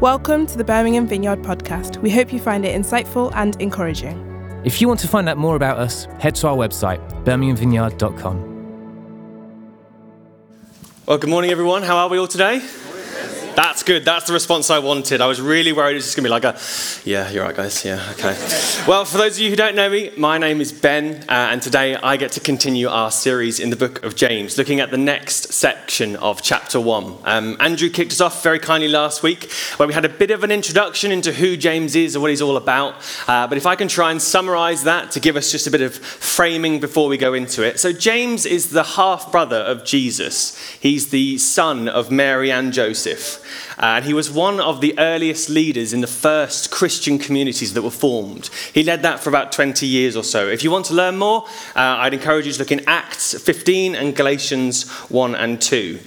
Welcome to the Birmingham Vineyard podcast. We hope you find it insightful and encouraging. If you want to find out more about us, head to our website, birminghamvineyard.com. Well, good morning, everyone. How are we all today? Good. That's the response I wanted. I was really worried it's just going to be like a, yeah, you're right, guys. Yeah, okay. well, for those of you who don't know me, my name is Ben, uh, and today I get to continue our series in the book of James, looking at the next section of chapter one. Um, Andrew kicked us off very kindly last week, where we had a bit of an introduction into who James is and what he's all about. Uh, but if I can try and summarize that to give us just a bit of framing before we go into it. So, James is the half brother of Jesus, he's the son of Mary and Joseph. Uh, and he was one of the earliest leaders in the first Christian communities that were formed. He led that for about 20 years or so. If you want to learn more, uh, I'd encourage you to look in Acts 15 and Galatians 1 and 2.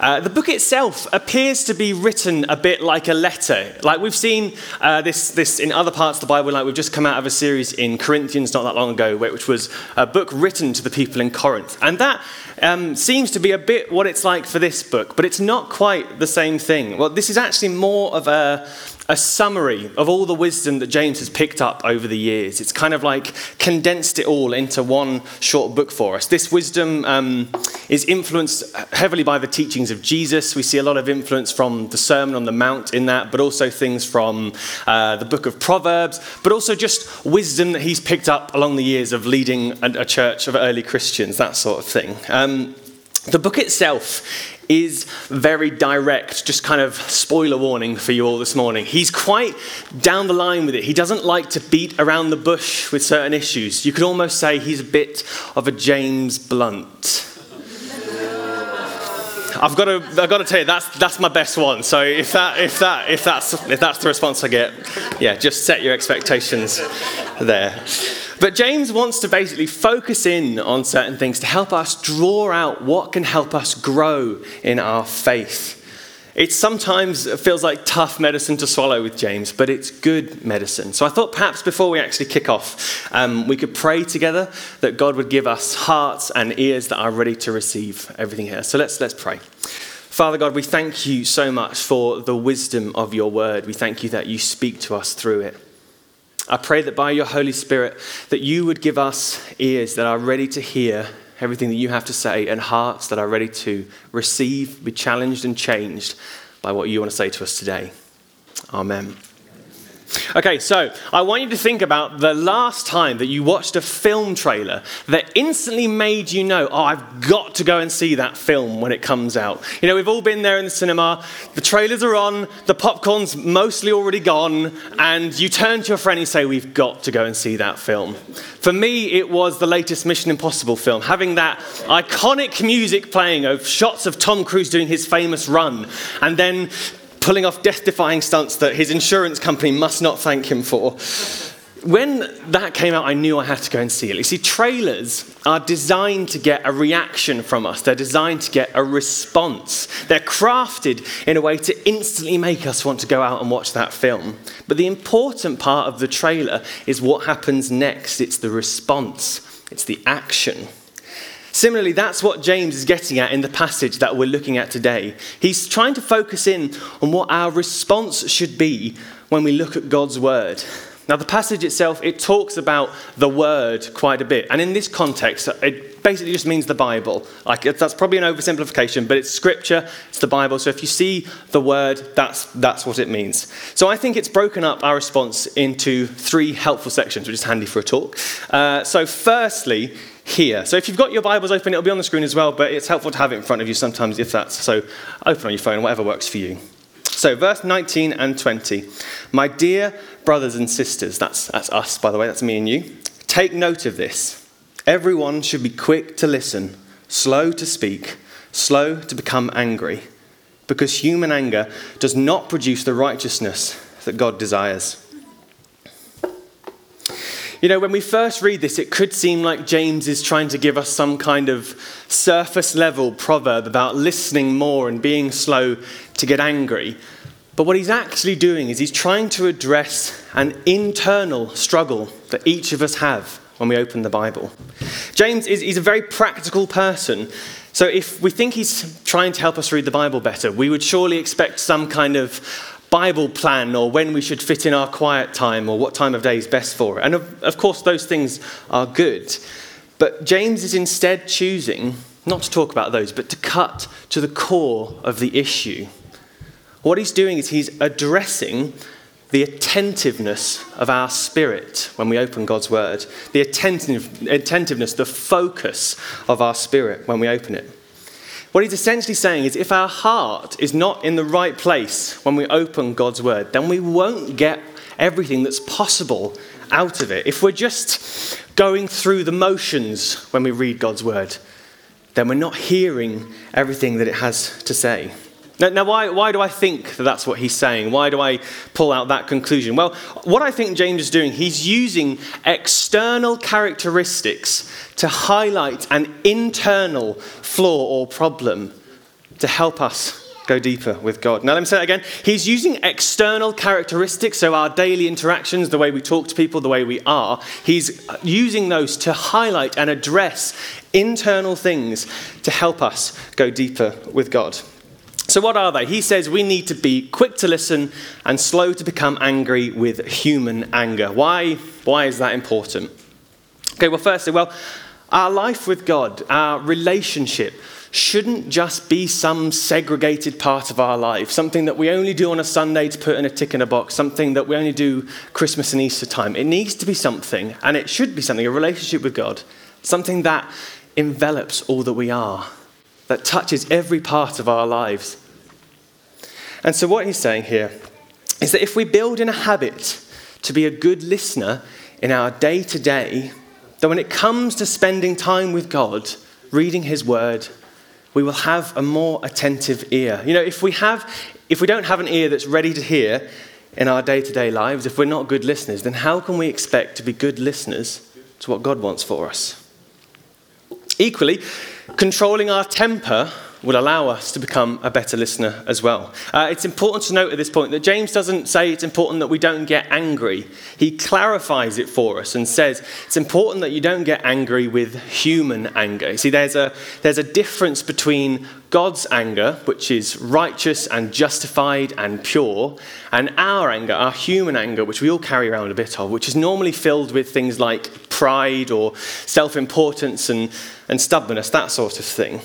Uh, the book itself appears to be written a bit like a letter. Like we've seen uh, this, this in other parts of the Bible, like we've just come out of a series in Corinthians not that long ago, which was a book written to the people in Corinth. And that um, seems to be a bit what it's like for this book, but it's not quite the same thing. Well, this is actually more of a, a summary of all the wisdom that James has picked up over the years. It's kind of like condensed it all into one short book for us. This wisdom um, is influenced heavily by the teachings of Jesus. We see a lot of influence from the Sermon on the Mount in that, but also things from uh, the book of Proverbs, but also just wisdom that he's picked up along the years of leading a, church of early Christians, that sort of thing. Um, the book itself is very direct, just kind of spoiler warning for you all this morning. He's quite down the line with it. He doesn't like to beat around the bush with certain issues. You could almost say he's a bit of a James Blunt. I've got to, I've got to tell you, that's, that's my best one. So if, that, if, that, if, that's, if that's the response I get, yeah, just set your expectations there. But James wants to basically focus in on certain things to help us draw out what can help us grow in our faith. It sometimes feels like tough medicine to swallow with James, but it's good medicine. So I thought perhaps before we actually kick off, um, we could pray together that God would give us hearts and ears that are ready to receive everything here. So let's, let's pray. Father God, we thank you so much for the wisdom of your word. We thank you that you speak to us through it. I pray that by your Holy Spirit, that you would give us ears that are ready to hear everything that you have to say and hearts that are ready to receive, be challenged and changed by what you want to say to us today. Amen. Okay, so I want you to think about the last time that you watched a film trailer that instantly made you know, oh, I've got to go and see that film when it comes out. You know, we've all been there in the cinema, the trailers are on, the popcorn's mostly already gone, and you turn to your friend and say, we've got to go and see that film. For me, it was the latest Mission Impossible film, having that iconic music playing of shots of Tom Cruise doing his famous run, and then pulling off death defying stunts that his insurance company must not thank him for. When that came out, I knew I had to go and see it. You see, trailers are designed to get a reaction from us, they're designed to get a response. They're crafted in a way to instantly make us want to go out and watch that film. But the important part of the trailer is what happens next it's the response, it's the action. Similarly, that's what James is getting at in the passage that we're looking at today. He's trying to focus in on what our response should be when we look at God's word. Now, the passage itself, it talks about the word quite a bit. And in this context, it basically just means the Bible. Like, that's probably an oversimplification, but it's scripture, it's the Bible. So if you see the word, that's, that's what it means. So I think it's broken up our response into three helpful sections, which is handy for a talk. Uh, so, firstly, here. So if you've got your Bibles open, it'll be on the screen as well, but it's helpful to have it in front of you sometimes if that's so. Open on your phone, whatever works for you. So, verse 19 and 20. My dear brothers and sisters, that's, that's us, by the way, that's me and you. Take note of this. Everyone should be quick to listen, slow to speak, slow to become angry, because human anger does not produce the righteousness that God desires. You know, when we first read this, it could seem like James is trying to give us some kind of surface level proverb about listening more and being slow to get angry. But what he's actually doing is he's trying to address an internal struggle that each of us have when we open the Bible. James is he's a very practical person. So if we think he's trying to help us read the Bible better, we would surely expect some kind of Bible plan or when we should fit in our quiet time or what time of day is best for it. And of, of course, those things are good. But James is instead choosing not to talk about those, but to cut to the core of the issue. What he's doing is he's addressing the attentiveness of our spirit when we open God's word, the attentive, attentiveness, the focus of our spirit when we open it. What he's essentially saying is if our heart is not in the right place when we open God's word, then we won't get everything that's possible out of it. If we're just going through the motions when we read God's word, then we're not hearing everything that it has to say. Now, now why, why do I think that that's what he's saying? Why do I pull out that conclusion? Well, what I think James is doing, he's using external characteristics to highlight an internal flaw or problem to help us go deeper with God. Now, let me say that again. He's using external characteristics, so our daily interactions, the way we talk to people, the way we are, he's using those to highlight and address internal things to help us go deeper with God. So, what are they? He says we need to be quick to listen and slow to become angry with human anger. Why, why is that important? Okay, well, firstly, well, our life with God, our relationship, shouldn't just be some segregated part of our life, something that we only do on a Sunday to put in a tick in a box, something that we only do Christmas and Easter time. It needs to be something, and it should be something, a relationship with God, something that envelops all that we are that touches every part of our lives. And so, what he's saying here is that if we build in a habit to be a good listener in our day to day, that when it comes to spending time with God, reading his word, we will have a more attentive ear. You know, if we have if we don't have an ear that's ready to hear in our day-to-day lives, if we're not good listeners, then how can we expect to be good listeners to what God wants for us? Equally, controlling our temper will allow us to become a better listener as well. Uh, it's important to note at this point that James doesn't say it's important that we don't get angry. He clarifies it for us and says it's important that you don't get angry with human anger. See, there's a, there's a difference between God's anger, which is righteous and justified and pure, and our anger, our human anger, which we all carry around a bit of, which is normally filled with things like pride or self importance and, and stubbornness, that sort of thing.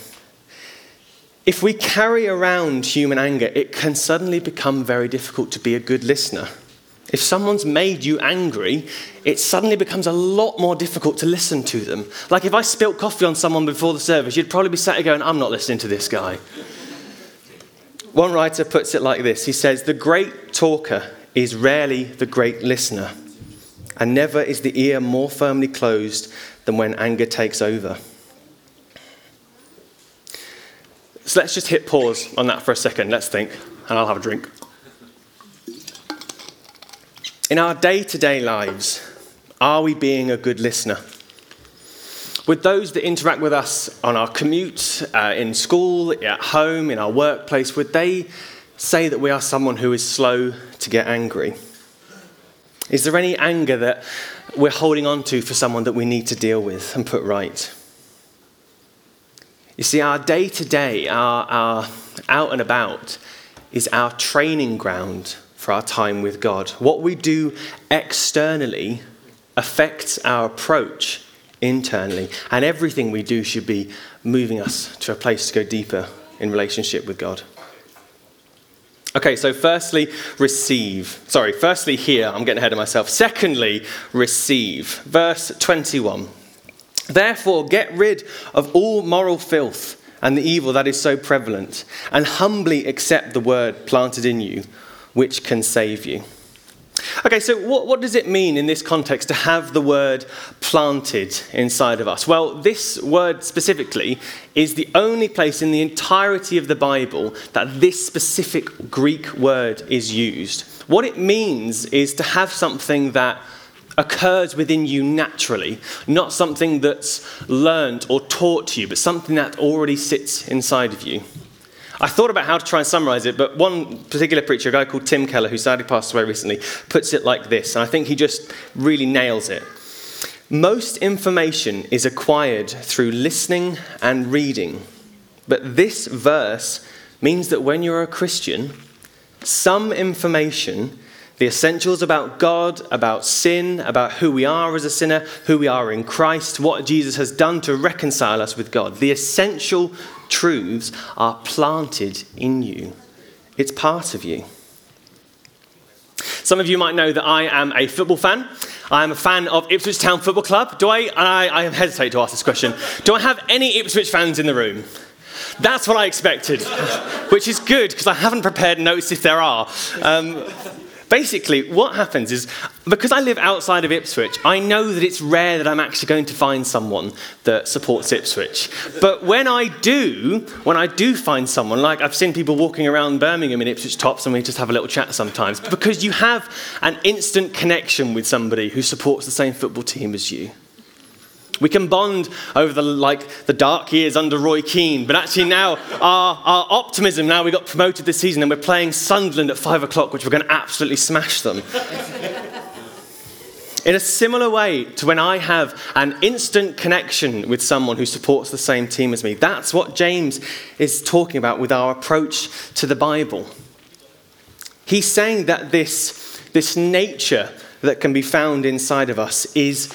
If we carry around human anger, it can suddenly become very difficult to be a good listener. If someone's made you angry, it suddenly becomes a lot more difficult to listen to them. Like if I spilt coffee on someone before the service, you'd probably be sat there going, I'm not listening to this guy. One writer puts it like this He says, The great talker is rarely the great listener, and never is the ear more firmly closed than when anger takes over. So let's just hit pause on that for a second. Let's think, and I'll have a drink. In our day to day lives, are we being a good listener? With those that interact with us on our commute, uh, in school, at home, in our workplace, would they say that we are someone who is slow to get angry? Is there any anger that we're holding on to for someone that we need to deal with and put right? You see, our day to day, our, our out and about, is our training ground for our time with God. What we do externally affects our approach internally, and everything we do should be moving us to a place to go deeper in relationship with God. Okay, so firstly, receive. Sorry, firstly, here, I'm getting ahead of myself. Secondly, receive. Verse 21. Therefore, get rid of all moral filth and the evil that is so prevalent, and humbly accept the word planted in you, which can save you. Okay, so what, what, does it mean in this context to have the word planted inside of us? Well, this word specifically is the only place in the entirety of the Bible that this specific Greek word is used. What it means is to have something that occurs within you naturally, not something that's learned or taught to you, but something that already sits inside of you. I thought about how to try and summarize it, but one particular preacher, a guy called Tim Keller, who sadly passed away recently, puts it like this, and I think he just really nails it. Most information is acquired through listening and reading, but this verse means that when you're a Christian, some information, the essentials about God, about sin, about who we are as a sinner, who we are in Christ, what Jesus has done to reconcile us with God. The essential truths are planted in you, it's part of you. Some of you might know that I am a football fan. I am a fan of Ipswich Town Football Club. Do I, I, I hesitate to ask this question, do I have any Ipswich fans in the room? That's what I expected, which is good because I haven't prepared notes if there are. Um, basically, what happens is because I live outside of Ipswich, I know that it's rare that I'm actually going to find someone that supports Ipswich. But when I do, when I do find someone, like I've seen people walking around Birmingham in Ipswich tops and we just have a little chat sometimes, because you have an instant connection with somebody who supports the same football team as you. We can bond over the, like, the dark years under Roy Keane, but actually now our, our optimism, now we got promoted this season and we're playing Sunderland at five o'clock, which we're going to absolutely smash them. In a similar way to when I have an instant connection with someone who supports the same team as me, that's what James is talking about with our approach to the Bible. He's saying that this, this nature that can be found inside of us is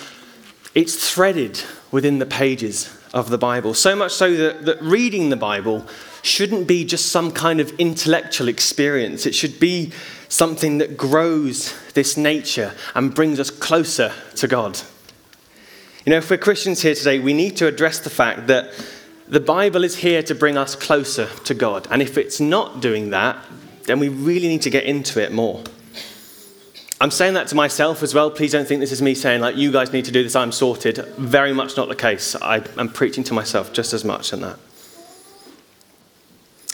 it's threaded within the pages of the Bible. So much so that, that reading the Bible shouldn't be just some kind of intellectual experience. It should be something that grows this nature and brings us closer to God. You know, if we're Christians here today, we need to address the fact that the Bible is here to bring us closer to God. And if it's not doing that, then we really need to get into it more. I'm saying that to myself as well. Please don't think this is me saying, like, you guys need to do this, I'm sorted. Very much not the case. I, am preaching to myself just as much in that.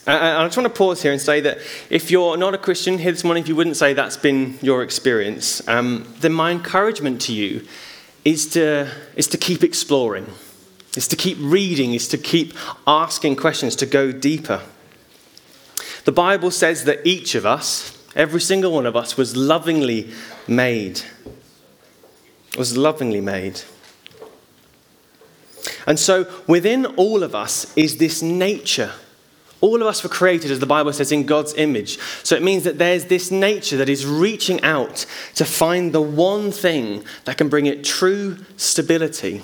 And I just want to pause here and say that if you're not a Christian here this morning, if you wouldn't say that's been your experience, um, then my encouragement to you is to, is to keep exploring, is to keep reading, is to keep asking questions, to go deeper. The Bible says that each of us, Every single one of us was lovingly made. Was lovingly made. And so within all of us is this nature. All of us were created, as the Bible says, in God's image. So it means that there's this nature that is reaching out to find the one thing that can bring it true stability,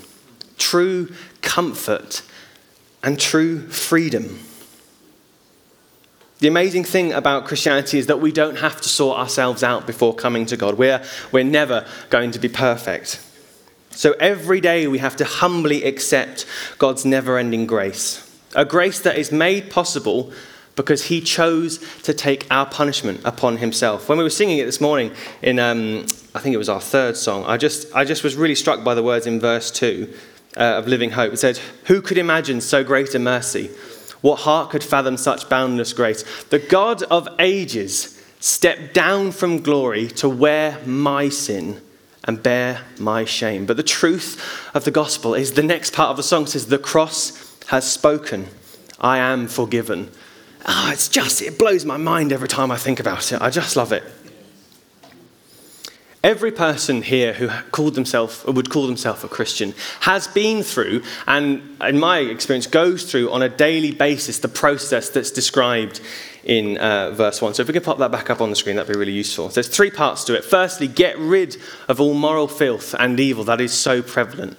true comfort, and true freedom. The amazing thing about Christianity is that we don't have to sort ourselves out before coming to God. We're, we're never going to be perfect. So every day we have to humbly accept God's never ending grace. A grace that is made possible because he chose to take our punishment upon himself. When we were singing it this morning in, um, I think it was our third song, I just, I just was really struck by the words in verse 2 uh, of Living Hope. It said, Who could imagine so great a mercy? What heart could fathom such boundless grace? The God of ages stepped down from glory to wear my sin and bear my shame. But the truth of the gospel is the next part of the song says, The cross has spoken. I am forgiven. Oh, it's just, it blows my mind every time I think about it. I just love it. Every person here who called themselves or would call themselves a Christian has been through, and in my experience, goes through on a daily basis the process that's described in uh, verse 1. So if we could pop that back up on the screen, that'd be really useful. There's three parts to it. Firstly, get rid of all moral filth and evil that is so prevalent.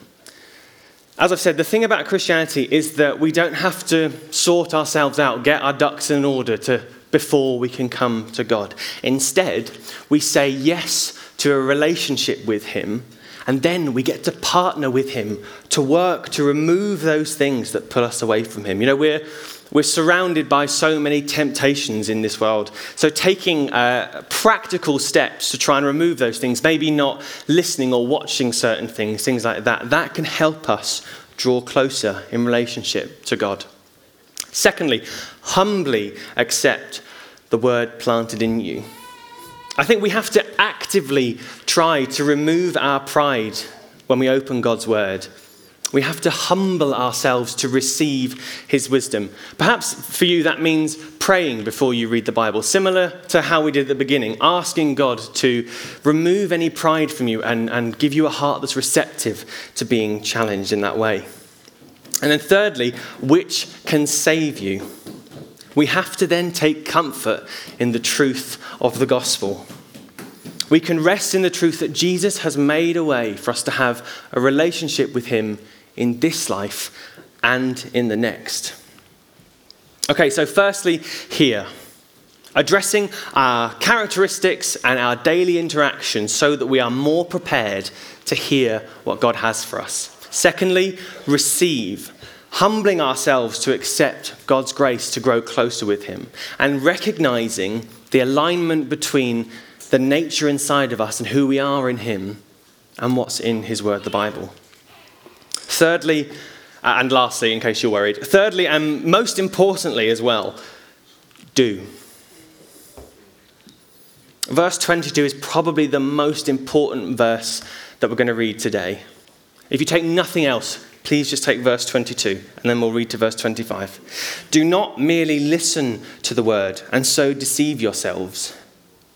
As I've said, the thing about Christianity is that we don't have to sort ourselves out, get our ducks in order to, before we can come to God. Instead, we say yes to a relationship with Him, and then we get to partner with Him to work to remove those things that pull us away from Him. You know, we're, we're surrounded by so many temptations in this world. So, taking uh, practical steps to try and remove those things, maybe not listening or watching certain things, things like that, that can help us draw closer in relationship to God. Secondly, humbly accept the word planted in you. I think we have to actively try to remove our pride when we open God's word. We have to humble ourselves to receive his wisdom. Perhaps for you, that means praying before you read the Bible, similar to how we did at the beginning, asking God to remove any pride from you and, and give you a heart that's receptive to being challenged in that way. And then, thirdly, which can save you. We have to then take comfort in the truth of the gospel. We can rest in the truth that Jesus has made a way for us to have a relationship with Him in this life and in the next. Okay, so firstly, here, addressing our characteristics and our daily interactions so that we are more prepared to hear what God has for us. Secondly, receive, humbling ourselves to accept God's grace to grow closer with Him, and recognizing the alignment between the nature inside of us and who we are in Him and what's in His Word, the Bible. Thirdly, uh, and lastly, in case you're worried, thirdly, and most importantly as well, do. Verse 22 is probably the most important verse that we're going to read today. If you take nothing else, please just take verse 22 and then we'll read to verse 25. Do not merely listen to the word and so deceive yourselves.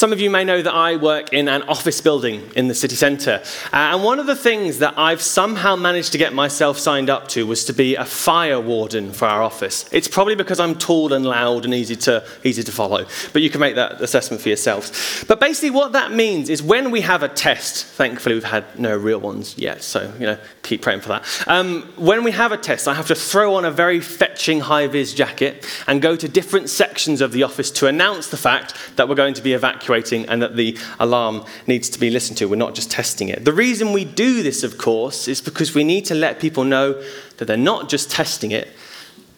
Some of you may know that I work in an office building in the city centre. Uh, and one of the things that I've somehow managed to get myself signed up to was to be a fire warden for our office. It's probably because I'm tall and loud and easy to, easy to follow, but you can make that assessment for yourselves. But basically, what that means is when we have a test, thankfully, we've had no real ones yet, so you know, keep praying for that. Um, when we have a test, I have to throw on a very fetching high vis jacket and go to different sections of the office to announce the fact that we're going to be evacuated evacuating and that the alarm needs to be listened to. We're not just testing it. The reason we do this, of course, is because we need to let people know that they're not just testing it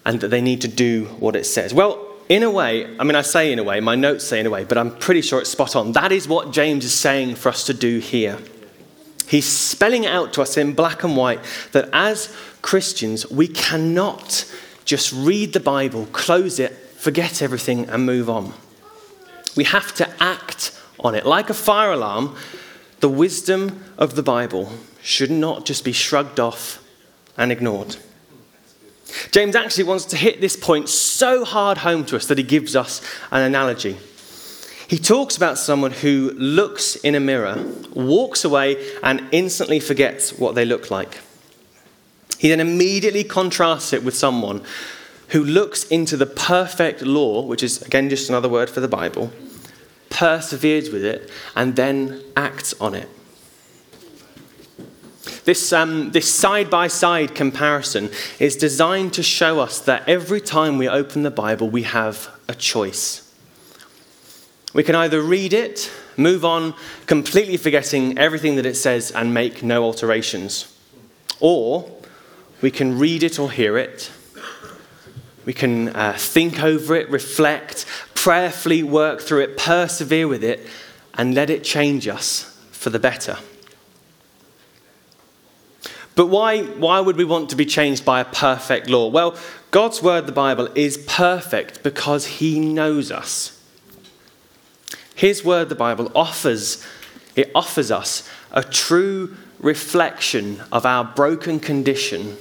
and that they need to do what it says. Well, in a way, I mean, I say in a way, my notes say in a way, but I'm pretty sure it's spot on. That is what James is saying for us to do here. He's spelling it out to us in black and white that as Christians, we cannot just read the Bible, close it, forget everything, and move on. We have to act on it. Like a fire alarm, the wisdom of the Bible should not just be shrugged off and ignored. James actually wants to hit this point so hard home to us that he gives us an analogy. He talks about someone who looks in a mirror, walks away, and instantly forgets what they look like. He then immediately contrasts it with someone who looks into the perfect law, which is again just another word for the Bible, perseveres with it, and then acts on it. This, um, this side by side comparison is designed to show us that every time we open the Bible, we have a choice. We can either read it, move on, completely forgetting everything that it says, and make no alterations. Or we can read it or hear it, we can uh, think over it, reflect, prayerfully work through it, persevere with it, and let it change us for the better. But why, why would we want to be changed by a perfect law? Well, God's word, the Bible, is perfect because He knows us. His word, the Bible, offers, it offers us a true reflection of our broken condition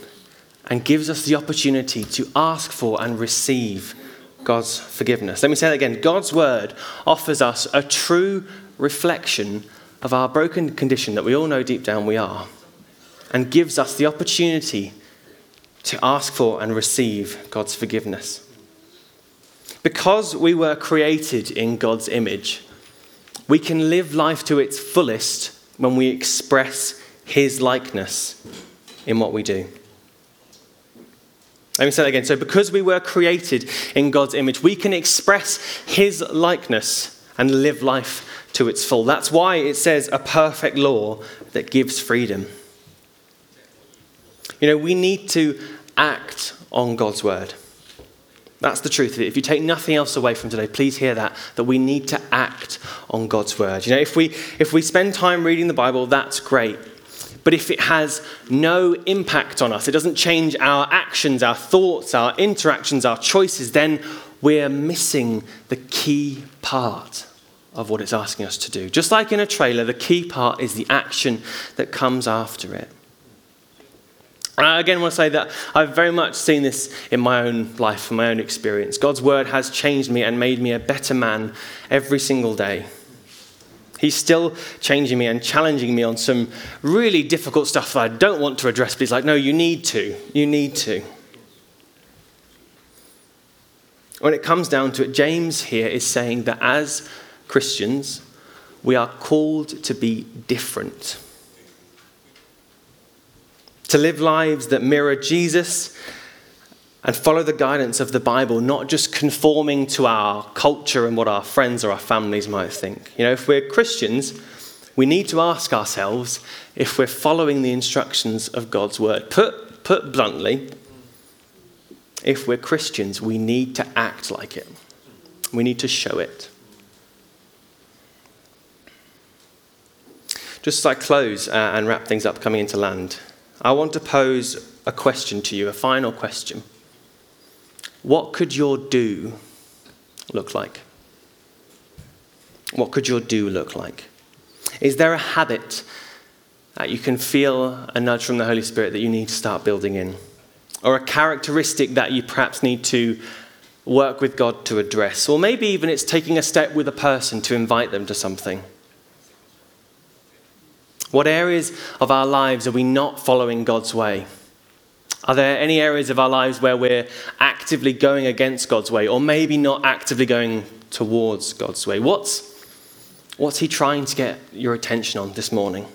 and gives us the opportunity to ask for and receive God's forgiveness. Let me say that again. God's word offers us a true reflection of our broken condition that we all know deep down we are, and gives us the opportunity to ask for and receive God's forgiveness. Because we were created in God's image, we can live life to its fullest when we express His likeness in what we do. Let me say that again. So, because we were created in God's image, we can express His likeness and live life to its full. That's why it says a perfect law that gives freedom. You know, we need to act on God's word. That's the truth of it. If you take nothing else away from today, please hear that, that we need to act on God's word. You know, if we, if we spend time reading the Bible, that's great. But if it has no impact on us, it doesn't change our actions, our thoughts, our interactions, our choices, then we're missing the key part of what it's asking us to do. Just like in a trailer, the key part is the action that comes after it. I again want to say that I've very much seen this in my own life, in my own experience. God's word has changed me and made me a better man every single day. He's still changing me and challenging me on some really difficult stuff that I don't want to address, but he's like, no, you need to. You need to. When it comes down to it, James here is saying that as Christians, we are called to be different. To live lives that mirror Jesus and follow the guidance of the Bible, not just conforming to our culture and what our friends or our families might think. You know, if we're Christians, we need to ask ourselves if we're following the instructions of God's word. Put, put bluntly, if we're Christians, we need to act like it, we need to show it. Just as I close uh, and wrap things up coming into land, I want to pose a question to you, a final question. What could your do look like? What could your do look like? Is there a habit that you can feel a nudge from the Holy Spirit that you need to start building in? Or a characteristic that you perhaps need to work with God to address? Or maybe even it's taking a step with a person to invite them to something. What areas of our lives are we not following God's way? Are there any areas of our lives where we're actively going against God's way, or maybe not actively going towards God's way? What's, what's He trying to get your attention on this morning?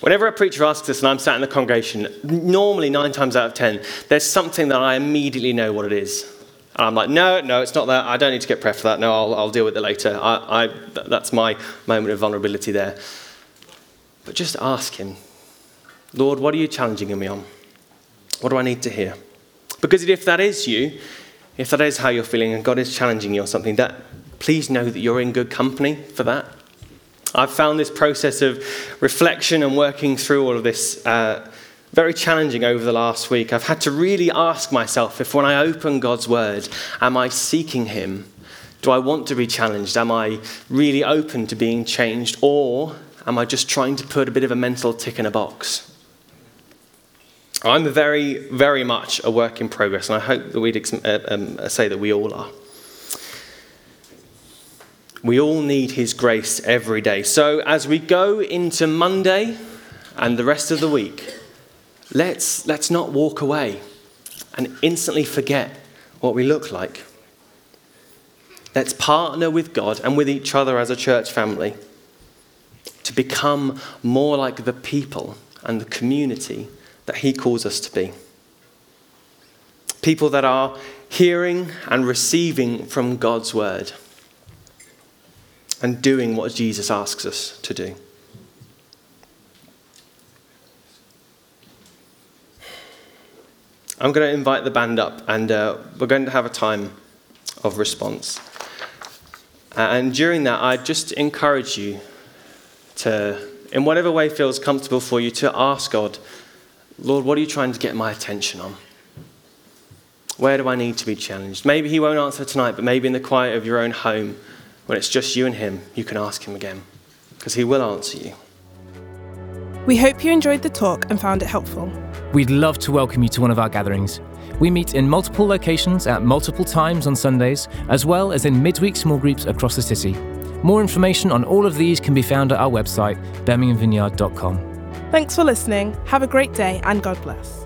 Whenever a preacher asks this and I'm sat in the congregation, normally nine times out of ten, there's something that I immediately know what it is. And I'm like, no, no, it's not that. I don't need to get prep for that. No, I'll, I'll deal with it later. I, I, that's my moment of vulnerability there. But just ask Him, Lord, what are you challenging me on? What do I need to hear? Because if that is you, if that is how you're feeling and God is challenging you on something, that please know that you're in good company for that. I've found this process of reflection and working through all of this uh, very challenging over the last week. I've had to really ask myself if when I open God's word, am I seeking Him? Do I want to be challenged? Am I really open to being changed? Or am I just trying to put a bit of a mental tick in a box? I'm very, very much a work in progress, and I hope that we'd uh, um, say that we all are. We all need His grace every day. So, as we go into Monday and the rest of the week, let's, let's not walk away and instantly forget what we look like. Let's partner with God and with each other as a church family to become more like the people and the community that He calls us to be. People that are hearing and receiving from God's word and doing what Jesus asks us to do. I'm going to invite the band up and uh, we're going to have a time of response. And during that, I just encourage you to, in whatever way feels comfortable for you, to ask God Lord, what are you trying to get my attention on? Where do I need to be challenged? Maybe He won't answer tonight, but maybe in the quiet of your own home, when it's just you and Him, you can ask Him again, because He will answer you. We hope you enjoyed the talk and found it helpful. We'd love to welcome you to one of our gatherings. We meet in multiple locations at multiple times on Sundays, as well as in midweek small groups across the city. More information on all of these can be found at our website, birminghamvineyard.com. Thanks for listening. Have a great day and God bless.